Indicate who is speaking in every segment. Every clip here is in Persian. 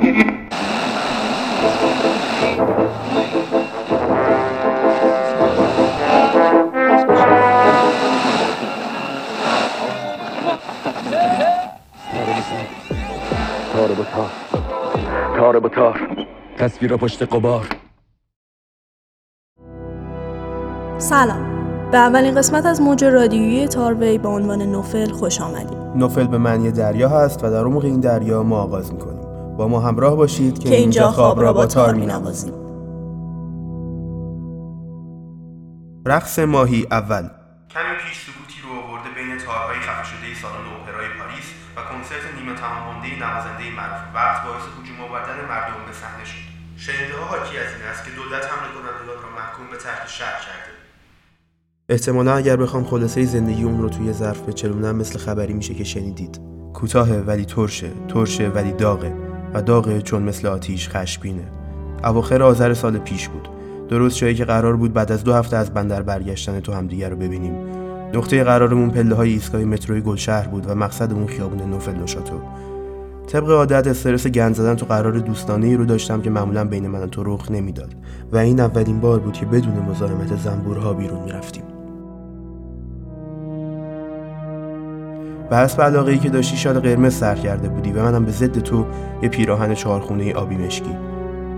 Speaker 1: تار با تار. تار با تار. تصویر پشت قبار.
Speaker 2: سلام. به اولین قسمت از موج رادیویی تاروی با عنوان نوفل خوش آمدید.
Speaker 3: نوفل به معنی دریا هست و در عمق این دریا ما آغاز می‌کنیم. با ما همراه باشید که,
Speaker 2: که اینجا خواب را با تار می نوازیم.
Speaker 3: رقص ماهی اول. کمی پیش سکوتی رو آورده بین تارهای خفه شده سالن اپرای پاریس و کنسرت نیمه تمام مانده نوازنده معروف. وقت باعث هجوم آوردن مردم به صحنه شد. شنیده ها حاکی از این است که دولت حمله کنندگان را محکوم به ترک شهر کرده؟ احتمالا اگر بخوام خلاصه زندگی اون رو توی ظرف بچلونم مثل خبری میشه که شنیدید. کوتاهه ولی ترشه ترشه ولی داغه. و داغه چون مثل آتیش خشبینه. اواخر آذر سال پیش بود. درست جایی که قرار بود بعد از دو هفته از بندر برگشتن تو همدیگه رو ببینیم. نقطه قرارمون پله های ایستگاه متروی گلشهر بود و مقصدمون خیابون نوفل شاتو. طبق عادت استرس گند زدن تو قرار دوستانه ای رو داشتم که معمولا بین من تو رخ نمی‌داد. و این اولین بار بود که بدون مزاحمت زنبورها بیرون می‌رفتیم. به حسب علاقه ای که داشتی شال قرمز سر کرده بودی و منم به ضد تو یه پیراهن چهارخونه آبی مشکی.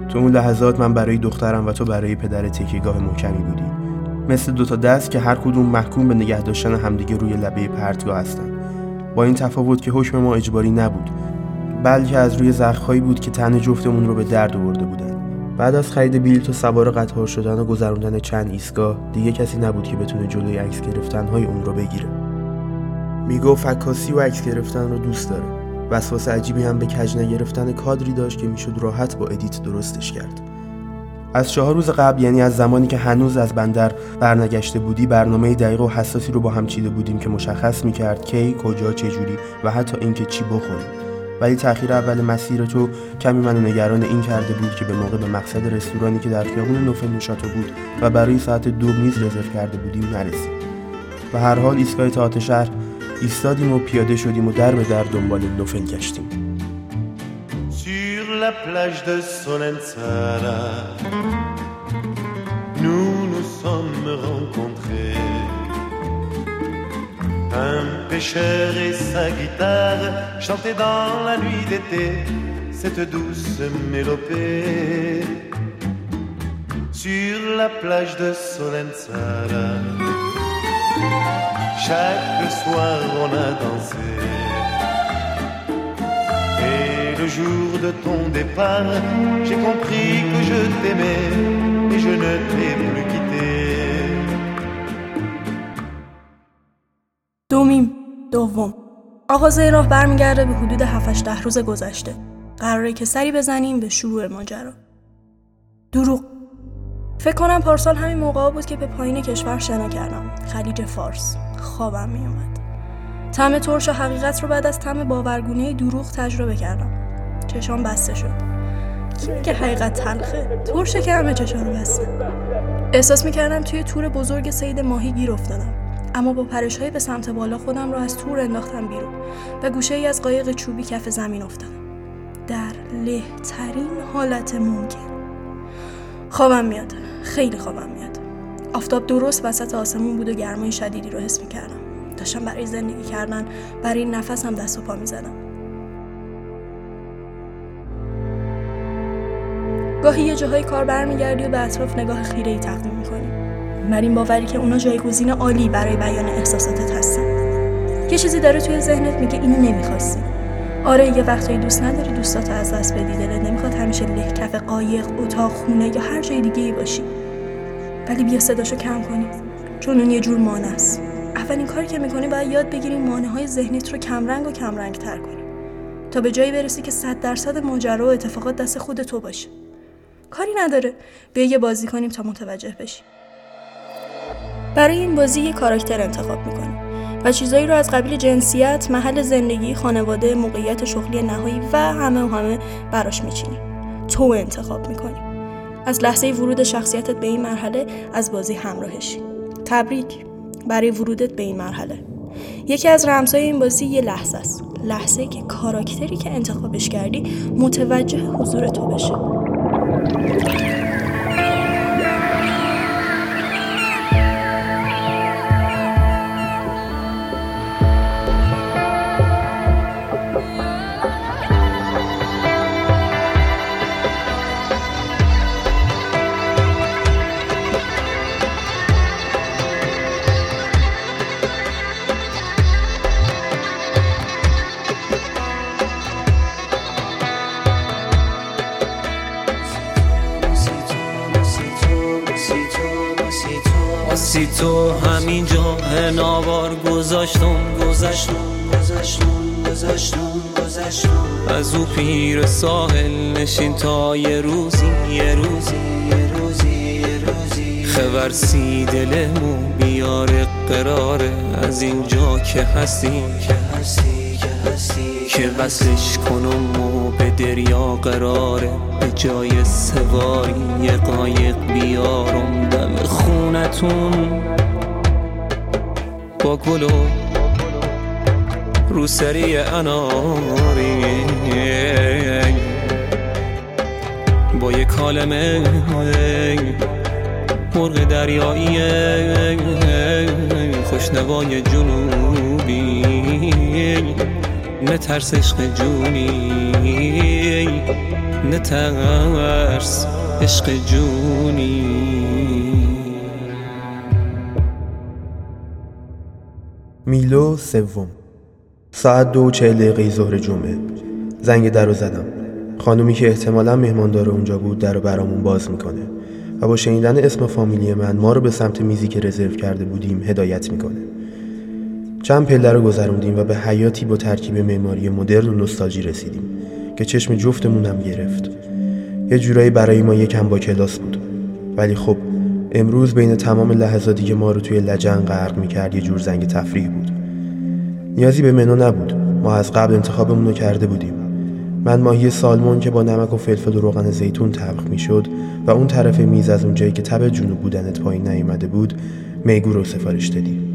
Speaker 3: تو اون لحظات من برای دخترم و تو برای پدر تکیگاه محکمی بودی. مثل دوتا دست که هر کدوم محکوم به نگه داشتن همدیگه روی لبه پرتگاه هستن. با این تفاوت که حکم ما اجباری نبود بلکه از روی زخمهایی بود که تن جفتمون رو به درد آورده بودن. بعد از خرید بلیط و سوار قطار شدن و گذروندن چند ایستگاه دیگه کسی نبود که بتونه جلوی عکس گرفتن های اون رو بگیره. می‌گفت عکاسی و عکس گرفتن رو دوست داره. وسواس عجیبی هم به کج نگرفتن کادری داشت که می‌شد راحت با ادیت درستش کرد. از چهار روز قبل یعنی از زمانی که هنوز از بندر برنگشته بودی برنامه دقیق و حساسی رو با هم چیده بودیم که مشخص می‌کرد کی کجا چجوری و حتی اینکه چی بخوریم. ولی تاخیر اول مسیر تو کمی منو نگران این کرده بود که به موقع به مقصد رستورانی که در خیابون نوفل نوشاتو بود و برای ساعت دو میز رزرو کرده بودیم نرسید و هر حال ایستگاه تئاتر شهر ایستادیم و پیاده شدیم و در به در دنبال نوفل گشتیم
Speaker 4: Sur la plage de Solenzara, nous nous sommes rencontrés. Un pêcheur et sa guitare chantaient dans la nuit d'été cette douce mélopée. Sur la plage de Solenzara, chaque soir on a dansé. Et le jour de ton départ, j'ai compris que je t'aimais et je ne t'ai plus quitté.
Speaker 2: دومیم دوم. آغاز راه برمیگرده به حدود 7 ده روز گذشته. قراره که سری بزنیم به شروع ماجرا. دروغ. فکر کنم پارسال همین موقع بود که به پایین کشور شنا کردم. خلیج فارس. خوابم میومد طعم ترش حقیقت رو بعد از طعم باورگونه دروغ تجربه کردم. چشام بسته شد. کی میگه حقیقت تلخه؟ ترشه که همه چشام رو بسته. احساس می‌کردم توی تور بزرگ سید ماهی گیر افتادم. اما با پرش به سمت بالا خودم را از تور انداختم بیرون و گوشه ای از قایق چوبی کف زمین افتادم. در لهترین حالت ممکن. خوابم میاد. خیلی خوابم میاد. آفتاب درست وسط آسمون بود و گرمای شدیدی رو حس می‌کردم. داشتم برای زندگی کردن برای نفسم دست و پا می‌زدم. گاهی یه جاهای کار برمیگردی و به اطراف نگاه خیره ای تقدیم می‌کنی. بر این باوری که اونا جایگزین عالی برای بیان احساساتت هستن. یه چیزی داره توی ذهنت میگه اینو نمی‌خواستی. آره یه وقتایی دوست نداری دوستاتو از دست بدی دلت نمی‌خواد همیشه له کف قایق اتاق خونه یا هر جای دیگه ای باشی. ولی بیا صداشو کم کنی چون اون یه جور مانع است. اولین کاری که می‌کنی باید یاد بگیری مانع های ذهنیت رو کمرنگ و کمرنگ تر کنی. تا به جایی برسی که صد درصد ماجرا و اتفاقات دست خود تو باشه. کاری نداره. بیا یه بازی کنیم تا متوجه بشی. برای این بازی یه کاراکتر انتخاب می‌کنی و چیزایی رو از قبیل جنسیت، محل زندگی، خانواده، موقعیت شغلی نهایی و همه و همه براش میچینی. تو انتخاب می‌کنی. از لحظه ورود شخصیتت به این مرحله از بازی همراهشی. تبریک برای ورودت به این مرحله. یکی از رمزهای این بازی یه لحظه است. لحظه که کاراکتری که انتخابش کردی متوجه حضور تو بشه
Speaker 5: تو همینجا ناوار گذاشتم گذاشتم گذاشتم گذاشتم گذاشتم. از او پیر ساحل نشین تا یه روزی یه روزی یه روزی یه روزی. خبرسی دلمو بیاره قراره. از اینجا که هستی که هستی که هستی. که وصلش کنم به دریا قراره به جای سواری یه قایق بیارم دم خونتون. با گلو رو سری اناری با یه کالمه مرغ دریایی خوشنوای جنوبی. نه ترس عشق جونی نه ترس عشق جونی.
Speaker 3: میلو سوم. ساعت دو چهل دقیقه ظهر جمعه. زنگ در رو زدم. خانومی که احتمالا مهماندار اونجا بود در رو برامون باز می‌کنه و با شنیدن اسم فامیلی من ما رو به سمت میزی که رزرو کرده بودیم هدایت می‌کنه. چند پله رو گذروندیم و به حیاتی با ترکیب معماری مدرن و نوستالژی رسیدیم که چشم جفتمونم گرفت. یه جورایی برای ما یکم با کلاس بود. ولی خب امروز بین تمام لحظاتی که ما رو توی لجن غرق می‌کرد یه جور زنگ تفریح بود. نیازی به منو نبود. ما از قبل انتخابمون رو کرده بودیم. من ماهی سالمون که با نمک و فلفل و روغن زیتون طبخ می‌شد و اون طرف میز از اونجایی که تب جنوب بودنت پایین نیومده بود میگو رو سفارش دادی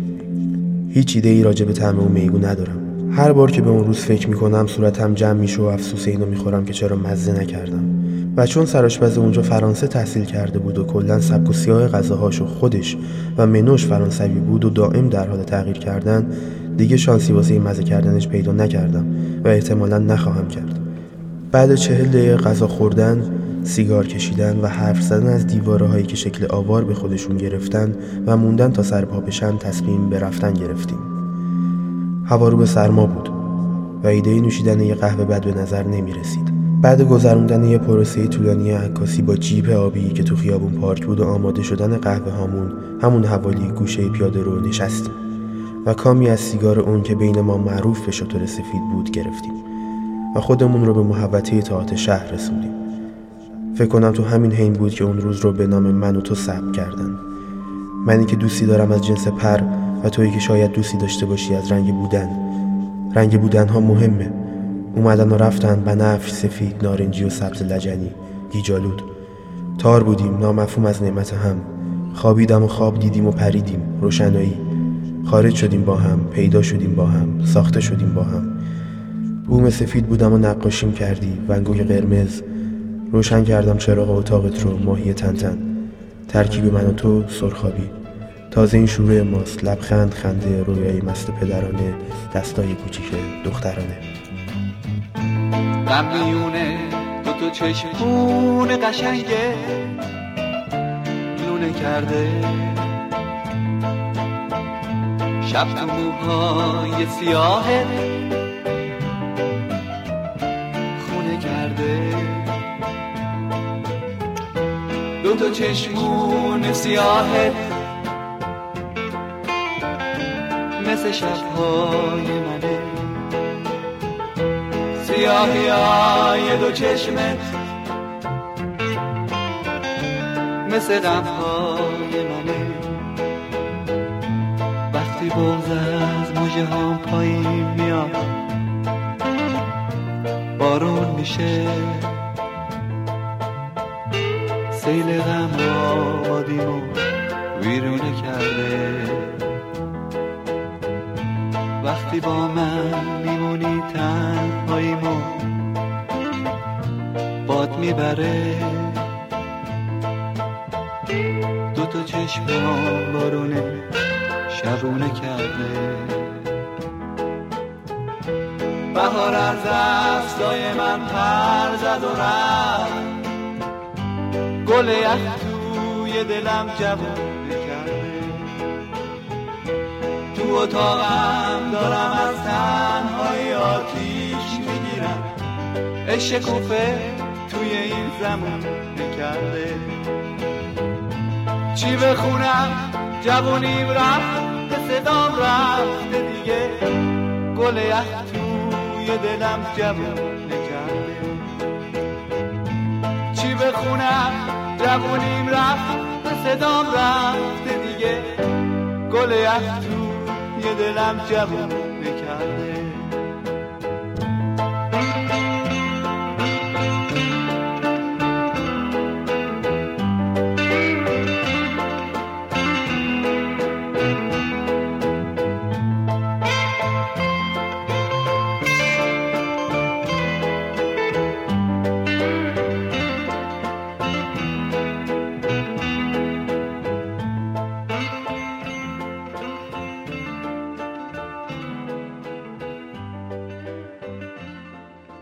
Speaker 3: هیچ ایده ای راجع به طعم اون میگو ندارم. هر بار که به اون روز فکر می‌کنم صورتم جمع میشه و افسوس اینو می‌خورم که چرا مزه نکردم. و چون سرآشپز اونجا فرانسه تحصیل کرده بود و کلا سبک و سیاه غذاهاشو خودش و منوش فرانسوی بود و دائم در حال تغییر کردن دیگه شانسی واسه مزه کردنش پیدا نکردم و احتمالا نخواهم کرد. بعد چهل دقیقه غذا خوردن سیگار کشیدن و حرف زدن از دیواره هایی که شکل آوار به خودشون گرفتن و موندن تا سر پا بشن تصمیم به رفتن گرفتیم. هوا رو به سرما بود و ایده نوشیدن یه قهوه بد به نظر نمی رسید بعد گذروندن یه پروسه طولانی عکاسی با جیپ آبی که تو خیابون پارک بود و آماده شدن قهوه هامون همون حوالی گوشه پیاده رو نشستیم و کامی از سیگار اون که بین ما معروف به شطور سفید بود گرفتیم و خودمون رو به محوطه تئاتر شهر رسوندیم. فکر کنم تو همین حین بود که اون روز رو به نام من و تو ثبت کردن. منی که دوستی دارم از جنس پر و تویی که شاید دوستی داشته باشی از رنگ بودن. رنگ بودن ها مهمه. اومدن و رفتن بنفش سفید نارنجی و سبز لجنی. گیجالود تار بودیم نامفهوم از نعمت هم. خوابیدم و خواب دیدیم و پریدیم. روشنایی. خارج شدیم با هم پیدا شدیم با هم ساخته شدیم با هم. بوم سفید بودم و نقاشیم کردی. ونگوی قرمز. روشن کردم چراغ اتاقت رو ماهی تنتن. ترکیب من و تو سرخابی. تازه این شروع ماست لبخند خنده رویای مست پدرانه دستای کوچیک دخترانه.
Speaker 6: غم میونه دو تو چشمون قشنگه. لونه کرده. شب تو موهای سیاهه. خونه کرده. تا چشمون سیاهه. مثل شبهای منه. سیاهی های دو چشمت مثل غمهای منه. وقتی بغز از موجه هم پایین میاد بارون میشه. سیل غم آبادیمو ویرونه کرده. وقتی با من میمونی تنهاییمو باد می‌بره. دو تا چشم بارونه شبونه کرده. بهار از دستای من پر زد و رفت. گل یخ توی دلم جوونه کرده تو اتاقم دارم از تنهای آتیش می‌گیرم. عشق کوفه توی این زمان نکرده. چی بخونم؟ جوونیم رفت صدام رفته دیگه. گل یخ توی دلم جوون نکرده. چی بخونم؟ جوونیم رفت به صدام رفته دیگه. گل یخ توی دلم جوون نکرده.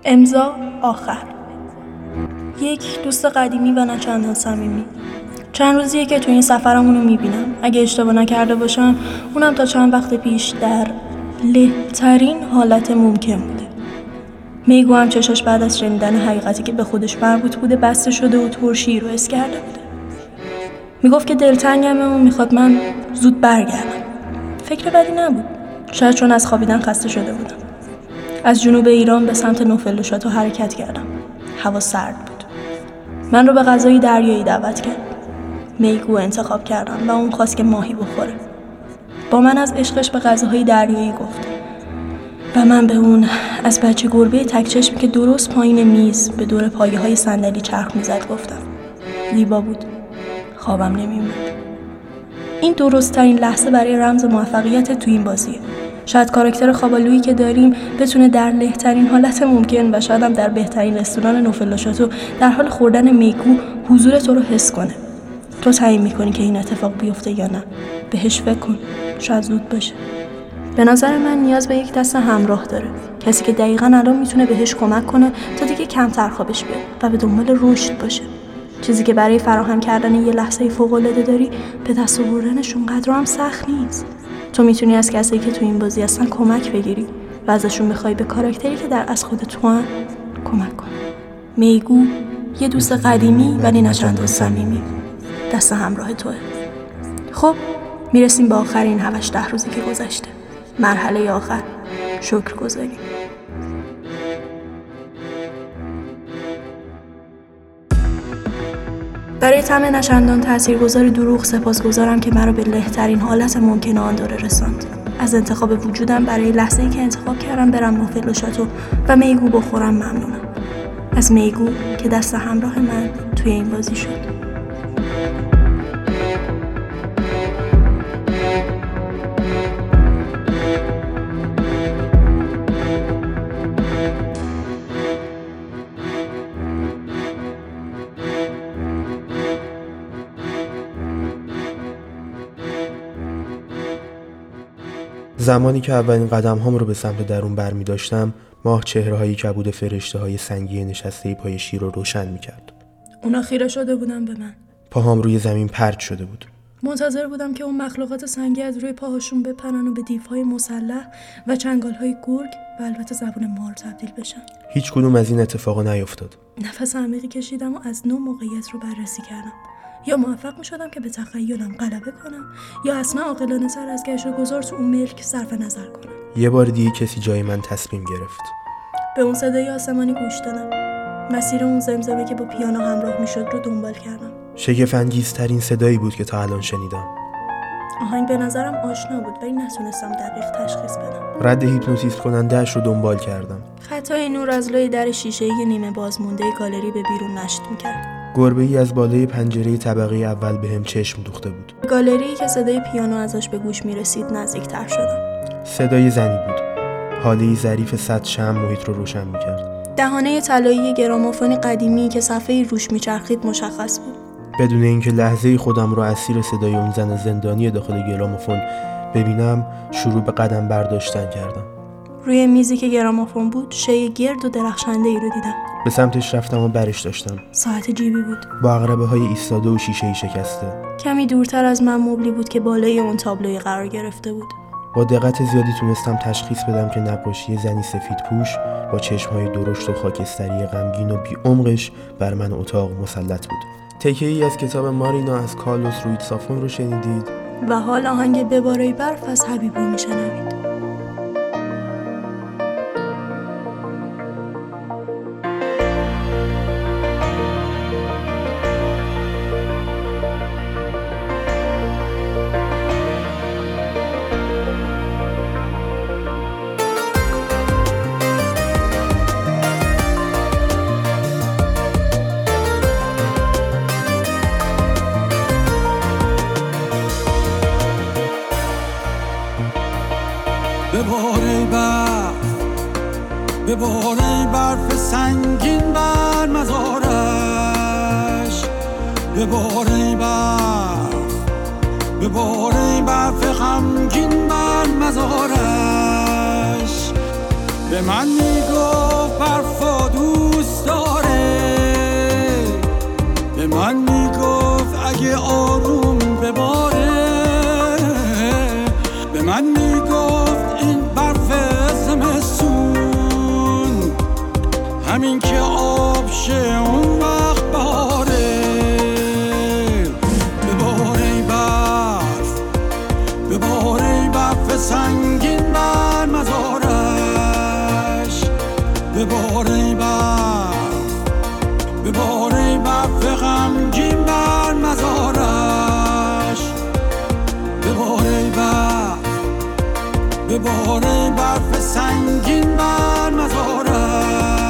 Speaker 2: امضا آخر. یک دوست قدیمی و نه چندان صمیمی. چند روزیه که تو این سفرمون رو می‌بینم. اگه اشتباه نکرده باشم اونم تا چند وقت پیش در لهترین حالت ممکن بوده. میگو هم چشاش بعد از شنیدن حقیقتی که به خودش مربوط بوده بسته شده و ترشی رو اس کرده بوده. می‌گفت که دلتنگمه و می‌خواد من زود برگردم. فکر بدی نبود. شاید چون از خوابیدن خسته شده بودم. از جنوب ایران به سمت نوفل و حرکت کردم. هوا سرد بود. من رو به غذای دریایی دعوت کرد. میگو انتخاب کردم و اون خواست که ماهی بخوره. با من از عشقش به غذاهای دریایی گفت. و من به اون از بچه گربه تک چشم که درست پایین میز به دور پایه های صندلی چرخ می‌زد گفتم. زیبا بود. خوابم نمیومد این درست ترین لحظه برای رمز موفقیت تو این بازیه. شاید کاراکتر خوابالویی که داریم بتونه در لهترین حالت ممکن و شاید هم در بهترین رستوران نوفلاشاتو در حال خوردن میگو حضور تو رو حس کنه. تو تعیین می‌کنی که این اتفاق بیفته یا نه. بهش فکر کن. شاید زود باشه. به نظر من نیاز به یک دست همراه داره. کسی که دقیقا الان می‌تونه بهش کمک کنه تا دیگه کمتر خوابش بیاد و به دنبال رشد باشه. چیزی که برای فراهم کردن یه لحظه فوق داری به دست آوردنش اونقدر هم سخت نیست. تو می‌تونی از کسایی که تو این بازی هستن کمک بگیری و ازشون بخوای به کاراکتری که در از خود تو هم کمک کن میگو یه دوست قدیمی ولی نه چند صمیمی. دست همراه توه. خب می‌رسیم به آخرین هوش ده روزی که گذشته. مرحله آخر. شکر گذاریم برای تم نشندان تاثیرگذار دروغ سپاسگزارم که مرا به لهترین حالت ممکن آن داره رساند. از انتخاب وجودم برای لحظه ای که انتخاب کردم برم نوفل و شاتو و میگو بخورم ممنونم. از میگو که دست همراه من توی این بازی شد.
Speaker 3: زمانی که اولین قدم هم رو به سمت درون بر می داشتم ماه چهره های کبود فرشته های سنگی نشسته پای شیر رو روشن می کرد.
Speaker 2: اونا خیره شده بودن به من.
Speaker 3: پاهام روی زمین پرد شده بود.
Speaker 2: منتظر بودم که اون مخلوقات سنگی از روی پاهاشون بپرن و به دیوهای مسلح و های گرگ و البته زبون مار تبدیل بشن.
Speaker 3: هیچ کدوم از این اتفاقا نیفتاد.
Speaker 2: نفس عمیقی کشیدم و از نو موقعیت رو بررسی کردم. یا موفق می شدم که به تخیلم غلبه کنم یا اصلا عاقلانه سر از گشت و گذار تو اون ملک صرف نظر کنم.
Speaker 3: یه بار دیگه کسی جای من تصمیم گرفت.
Speaker 2: به اون صدای آسمانی گوش دادم. مسیر اون زمزمه که با پیانو همراه می‌شد رو دنبال کردم.
Speaker 3: شگفنگیزترین صدایی بود که تا الان شنیدم.
Speaker 2: آهنگ به نظرم آشنا بود ولی نتونستم دقیق تشخیص بدم.
Speaker 3: رد هیپنوتیزم کنندهش رو دنبال کردم.
Speaker 2: خطای نور از لای در شیشه نیمه بازمونده گالری به بیرون نشت می‌کرد.
Speaker 3: گربه ای از بالای پنجره طبقه اول به هم چشم دوخته بود.
Speaker 2: گالری که صدای پیانو ازش به گوش می رسید نزدیکتر شدم
Speaker 3: صدای زنی بود. حاله ظریف صد شم محیط رو روشن می‌کرد.
Speaker 2: دهانه طلایی گرامافون قدیمی که صفحه روش میچرخید مشخص بود.
Speaker 3: بدون اینکه لحظه خودم رو اسیر صدای اون زن زندانی داخل گرامافون ببینم شروع به قدم برداشتن کردم.
Speaker 2: روی میزی که گرامافون بود شی گرد و درخشنده ای رو دیدم.
Speaker 3: به سمتش رفتم و برش داشتم.
Speaker 2: ساعت جیبی بود.
Speaker 3: با اغربه های ایستاده و شیشه ای شکسته.
Speaker 2: کمی دورتر از من مبلی بود که بالای اون تابلوی قرار گرفته بود.
Speaker 3: با دقت زیادی تونستم تشخیص بدم که نقاشی زنی سفید پوش با چشمهای درشت و خاکستری غمگین و بیعمقش بر من اتاق مسلط بود. تکه ای از کتاب مارینا از کارلوس روید سافون رو شنیدید؟
Speaker 2: و حال آهنگ بباره برف از حبیب رو میشنوید.
Speaker 7: بباره برف بباره برف غمگین بر مزارش. به من می‌گفت برفا دوست داره. به من می‌گفت اگه آروم بباره. به من می‌گفت این برف زمستون. همین که آب شه اون وقت بباره برف بباره برف غمگین بر مزارش. بباره برف بباره برف سنگین بر مزارش.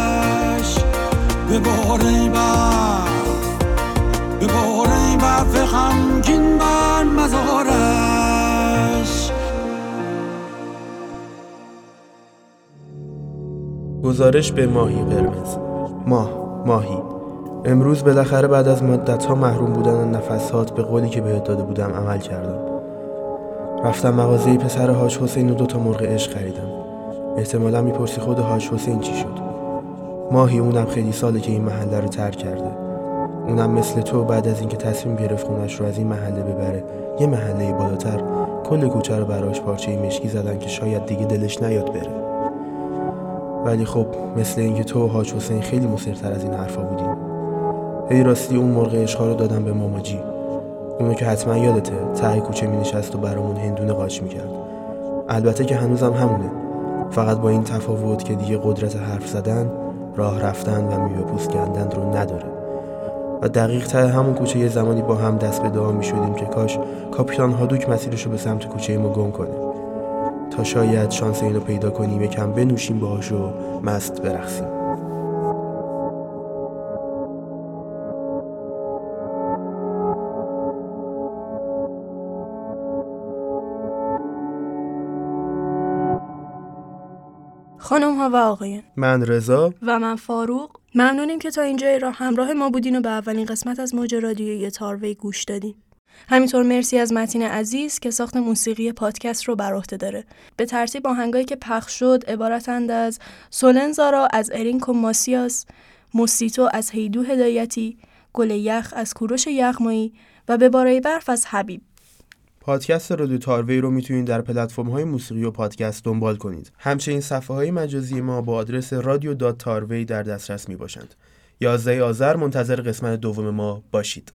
Speaker 7: بباره برف بباره برف غمگین بر
Speaker 3: گزارش به ماهی قرمز. ماه ماهی. امروز بالاخره بعد از مدتها محروم بودن نفسات به قولی که بهت داده بودم عمل کردم. رفتم مغازه پسر حاج حسین و دو تا مرغ عشق خریدم. احتمالا می‌پرسی خود حاج حسین چی شد. ماهی اونم خیلی ساله که این محله رو ترک کرده. اونم مثل تو بعد از اینکه تصمیم گرفت خونش رو از این محله ببره یه محله بالاتر کل کوچه رو براش پارچه مشکی زدن که شاید دیگه دلش نیاد بره. ولی خب مثل اینکه تو و حاج حسین خیلی مصرتر از این حرفا بودیم. هی راستی اون مرغ عشقا رو دادم به ماماجی اونو که حتما یادته ته کوچه می نشست و برامون هندونه قاچ می‌کرد. البته که هنوزم همونه. فقط با این تفاوت که دیگه قدرت حرف زدن راه رفتن و میوه پوست کندن رو نداره. و دقیق ته همون کوچه یه زمانی با هم دست به دعا می شدیم که کاش کاپیتان هادوک مسیرش رو به سمت کوچه ما گم کنه. تا شاید شانس اینو پیدا کنیم یکم بنوشیم باهاش و مست برقصیم.
Speaker 2: خانم ها و آقایان.
Speaker 3: من رضا.
Speaker 2: و من فاروق. ممنونیم که تا اینجای راه همراه ما بودین و به اولین قسمت از موج رادیویی تاروی گوش دادین. همینطور مرسی از متین عزیز که ساخت موسیقی پادکست رو بر عهده داره به ترتیب آهنگایی که پخش شد عبارتند از سولنزارا از انریکو ماسیاس موسیتو از هیدو هدایتی گل یخ از کوروش یغمایی و ببار ای برف از حبیب
Speaker 3: پادکست رادیو تاروی رو می‌تونید در پلتفرم های موسیقی و پادکست دنبال کنید. همچنین صفحه های مجازی ما با آدرس رادیو dot تاروی در دسترس می باشند. 11 آذر منتظر قسمت دوم ما باشید.